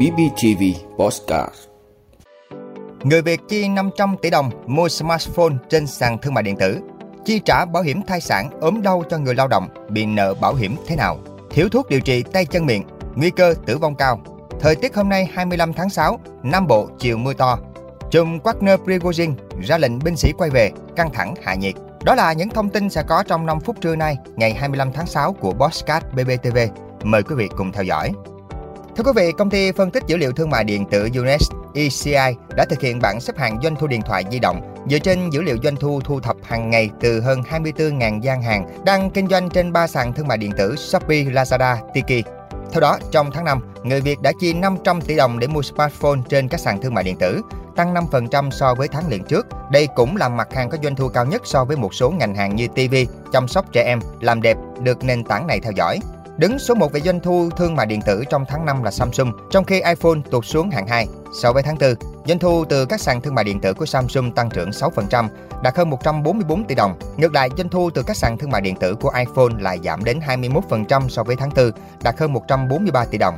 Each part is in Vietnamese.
BBTV Postcard Người Việt chi 500 tỷ đồng mua smartphone trên sàn thương mại điện tử. Chi trả bảo hiểm thai sản ốm đau cho người lao động bị nợ bảo hiểm thế nào? Thiếu thuốc điều trị tay chân miệng, nguy cơ tử vong cao. Thời tiết hôm nay 25 tháng 6, Nam Bộ chiều mưa to. Trùm Wagner Prigozhin ra lệnh binh sĩ quay về, căng thẳng hạ nhiệt. Đó là những thông tin sẽ có trong 5 phút trưa nay, ngày 25 tháng 6 của Bosscat BBTV. Mời quý vị cùng theo dõi. Thưa quý vị, công ty phân tích dữ liệu thương mại điện tử Unes ECI đã thực hiện bảng xếp hạng doanh thu điện thoại di động dựa trên dữ liệu doanh thu thu thập hàng ngày từ hơn 24.000 gian hàng đang kinh doanh trên ba sàn thương mại điện tử Shopee, Lazada, Tiki. Theo đó, trong tháng 5, người Việt đã chi 500 tỷ đồng để mua smartphone trên các sàn thương mại điện tử, tăng 5% so với tháng liền trước. Đây cũng là mặt hàng có doanh thu cao nhất so với một số ngành hàng như TV, chăm sóc trẻ em, làm đẹp được nền tảng này theo dõi. Đứng số 1 về doanh thu thương mại điện tử trong tháng 5 là Samsung, trong khi iPhone tụt xuống hạng 2. So với tháng 4, doanh thu từ các sàn thương mại điện tử của Samsung tăng trưởng 6%, đạt hơn 144 tỷ đồng. Ngược lại, doanh thu từ các sàn thương mại điện tử của iPhone lại giảm đến 21% so với tháng 4, đạt hơn 143 tỷ đồng.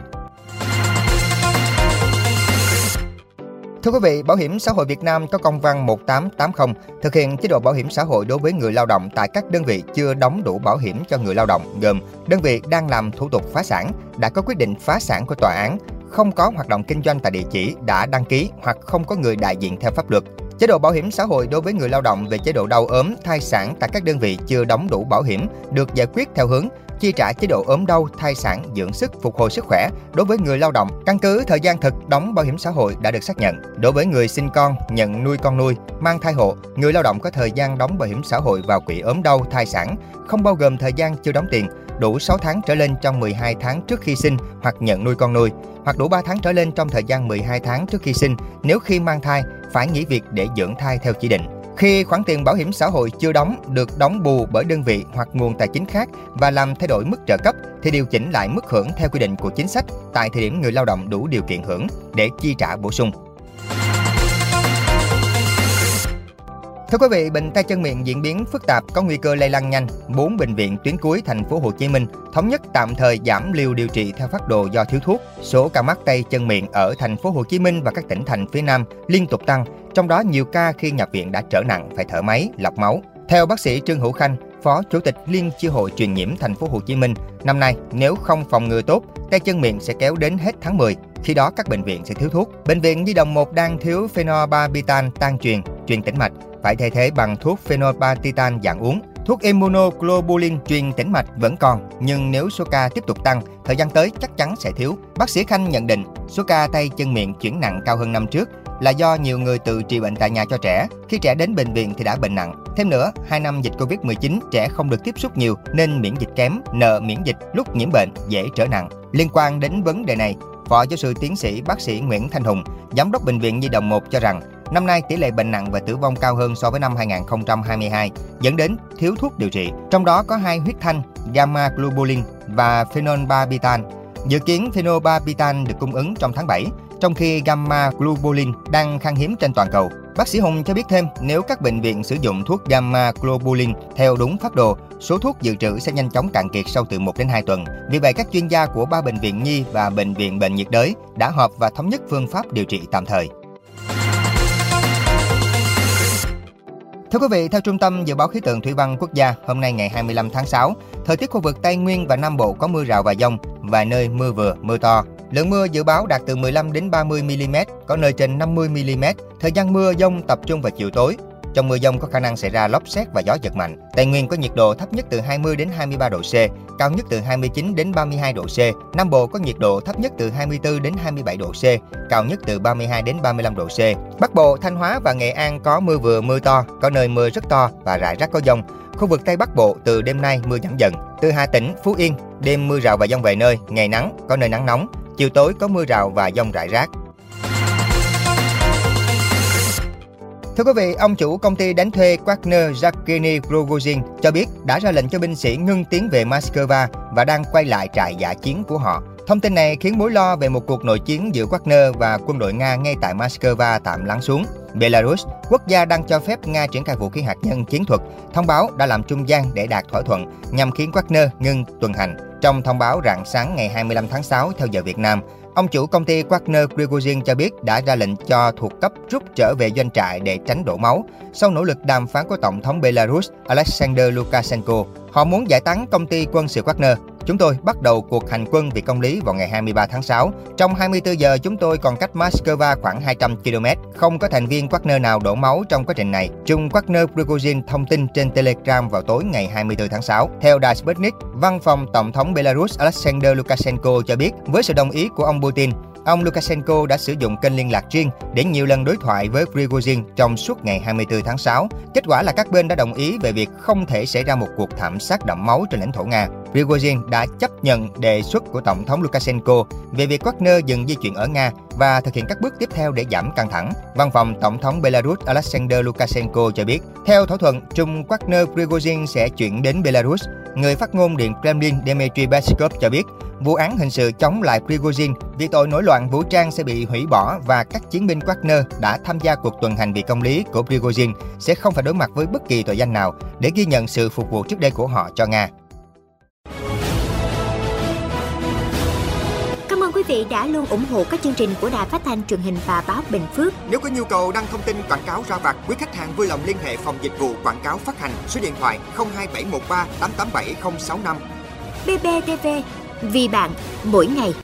Thưa quý vị, Bảo hiểm xã hội Việt Nam có công văn 1880 thực hiện chế độ bảo hiểm xã hội đối với người lao động tại các đơn vị chưa đóng đủ bảo hiểm cho người lao động, gồm đơn vị đang làm thủ tục phá sản, đã có quyết định phá sản của tòa án, không có hoạt động kinh doanh tại địa chỉ đã đăng ký hoặc không có người đại diện theo pháp luật. Chế độ bảo hiểm xã hội đối với người lao động về chế độ đau ốm, thai sản tại các đơn vị chưa đóng đủ bảo hiểm được giải quyết theo hướng chi trả chế độ ốm đau, thai sản, dưỡng sức, phục hồi sức khỏe đối với người lao động, căn cứ thời gian thực đóng bảo hiểm xã hội đã được xác nhận. Đối với người sinh con, nhận nuôi con nuôi, mang thai hộ, người lao động có thời gian đóng bảo hiểm xã hội vào quỹ ốm đau, thai sản, không bao gồm thời gian chưa đóng tiền, đủ 6 tháng trở lên trong 12 tháng trước khi sinh hoặc nhận nuôi con nuôi, hoặc đủ 3 tháng trở lên trong thời gian 12 tháng trước khi sinh nếu khi mang thai phải nghỉ việc để dưỡng thai theo chỉ định. Khi khoản tiền bảo hiểm xã hội chưa đóng, được đóng bù bởi đơn vị hoặc nguồn tài chính khác và làm thay đổi mức trợ cấp, thì điều chỉnh lại mức hưởng theo quy định của chính sách tại thời điểm người lao động đủ điều kiện hưởng để chi trả bổ sung. Thưa quý vị, bệnh tay chân miệng diễn biến phức tạp có nguy cơ lây lan nhanh. Bốn bệnh viện tuyến cuối thành phố Hồ Chí Minh thống nhất tạm thời giảm liều điều trị theo phát đồ do thiếu thuốc. Số ca mắc tay chân miệng ở thành phố Hồ Chí Minh và các tỉnh thành phía Nam liên tục tăng, trong đó nhiều ca khi nhập viện đã trở nặng phải thở máy, lọc máu. Theo bác sĩ Trương Hữu Khanh, Phó Chủ tịch Liên chi hội truyền nhiễm thành phố Hồ Chí Minh, năm nay nếu không phòng ngừa tốt, tay chân miệng sẽ kéo đến hết tháng 10. Khi đó các bệnh viện sẽ thiếu thuốc. Bệnh viện Nhi đồng 1 đang thiếu phenobarbital tan truyền, truyền tĩnh mạch phải thay thế bằng thuốc phenobarbital dạng uống. Thuốc immunoglobulin truyền tĩnh mạch vẫn còn, nhưng nếu số ca tiếp tục tăng, thời gian tới chắc chắn sẽ thiếu. Bác sĩ Khanh nhận định số ca tay chân miệng chuyển nặng cao hơn năm trước là do nhiều người tự trị bệnh tại nhà cho trẻ. Khi trẻ đến bệnh viện thì đã bệnh nặng. Thêm nữa, 2 năm dịch Covid-19, trẻ không được tiếp xúc nhiều nên miễn dịch kém, nợ miễn dịch lúc nhiễm bệnh dễ trở nặng. Liên quan đến vấn đề này, Phó giáo sư tiến sĩ bác sĩ Nguyễn Thanh Hùng, giám đốc bệnh viện Nhi đồng 1 cho rằng Năm nay tỷ lệ bệnh nặng và tử vong cao hơn so với năm 2022, dẫn đến thiếu thuốc điều trị. Trong đó có hai huyết thanh, gamma globulin và phenolbarbital. Dự kiến phenolbarbital được cung ứng trong tháng 7, trong khi gamma globulin đang khan hiếm trên toàn cầu. Bác sĩ Hùng cho biết thêm, nếu các bệnh viện sử dụng thuốc gamma globulin theo đúng phát đồ, số thuốc dự trữ sẽ nhanh chóng cạn kiệt sau từ 1 đến 2 tuần. Vì vậy, các chuyên gia của ba bệnh viện Nhi và bệnh viện Bệnh nhiệt đới đã họp và thống nhất phương pháp điều trị tạm thời. Thưa quý vị, theo Trung tâm Dự báo Khí tượng Thủy văn Quốc gia, hôm nay ngày 25 tháng 6, thời tiết khu vực Tây Nguyên và Nam Bộ có mưa rào và dông, vài nơi mưa vừa, mưa to. Lượng mưa dự báo đạt từ 15 đến 30 mm, có nơi trên 50 mm. Thời gian mưa dông tập trung vào chiều tối, trong mưa dông có khả năng xảy ra lốc xét và gió giật mạnh. Tây Nguyên có nhiệt độ thấp nhất từ 20 đến 23 độ C, cao nhất từ 29 đến 32 độ C. Nam Bộ có nhiệt độ thấp nhất từ 24 đến 27 độ C, cao nhất từ 32 đến 35 độ C. Bắc Bộ, Thanh Hóa và Nghệ An có mưa vừa mưa to, có nơi mưa rất to và rải rác có dông. Khu vực Tây Bắc Bộ từ đêm nay mưa giảm dần. Từ Hà Tĩnh, Phú Yên, đêm mưa rào và dông vài nơi, ngày nắng, có nơi nắng nóng. Chiều tối có mưa rào và dông rải rác. Thưa quý vị, ông chủ công ty đánh thuê Wagner Yevgeny Prigozhin cho biết đã ra lệnh cho binh sĩ ngưng tiến về Moscow và đang quay lại trại giả chiến của họ. Thông tin này khiến mối lo về một cuộc nội chiến giữa Wagner và quân đội Nga ngay tại Moscow tạm lắng xuống. Belarus, quốc gia đang cho phép Nga triển khai vũ khí hạt nhân chiến thuật, thông báo đã làm trung gian để đạt thỏa thuận nhằm khiến Wagner ngưng tuần hành. Trong thông báo rạng sáng ngày 25 tháng 6 theo giờ Việt Nam, Ông chủ công ty Wagner Prigozhin cho biết đã ra lệnh cho thuộc cấp rút trở về doanh trại để tránh đổ máu sau nỗ lực đàm phán của Tổng thống Belarus Alexander Lukashenko. Họ muốn giải tán công ty quân sự Wagner. Chúng tôi bắt đầu cuộc hành quân vì công lý vào ngày 23 tháng 6. Trong 24 giờ, chúng tôi còn cách Moscow khoảng 200 km. Không có thành viên Wagner nào đổ máu trong quá trình này. Trung Wagner Prigozhin thông tin trên Telegram vào tối ngày 24 tháng 6. Theo đài Sputnik, văn phòng Tổng thống Belarus Alexander Lukashenko cho biết với sự đồng ý của ông Putin, Ông Lukashenko đã sử dụng kênh liên lạc riêng để nhiều lần đối thoại với Prigozhin trong suốt ngày 24 tháng 6. Kết quả là các bên đã đồng ý về việc không thể xảy ra một cuộc thảm sát đẫm máu trên lãnh thổ Nga. Prigozhin đã chấp nhận đề xuất của Tổng thống Lukashenko về việc Wagner dừng di chuyển ở Nga và thực hiện các bước tiếp theo để giảm căng thẳng. Văn phòng Tổng thống Belarus Alexander Lukashenko cho biết, theo thỏa thuận, Trung Wagner Prigozhin sẽ chuyển đến Belarus. Người phát ngôn Điện Kremlin Dmitry Peskov cho biết, vụ án hình sự chống lại Prigozhin vì tội nổi loạn vũ trang sẽ bị hủy bỏ và các chiến binh Wagner đã tham gia cuộc tuần hành vì công lý của Prigozhin sẽ không phải đối mặt với bất kỳ tội danh nào để ghi nhận sự phục vụ trước đây của họ cho Nga. Cảm ơn quý vị đã luôn ủng hộ các chương trình của Đài Phát thanh truyền hình và báo Bình Phước. Nếu có nhu cầu đăng thông tin quảng cáo ra vặt, quý khách hàng vui lòng liên hệ phòng dịch vụ quảng cáo phát hành số điện thoại 02713 887065. BBTV vì bạn mỗi ngày.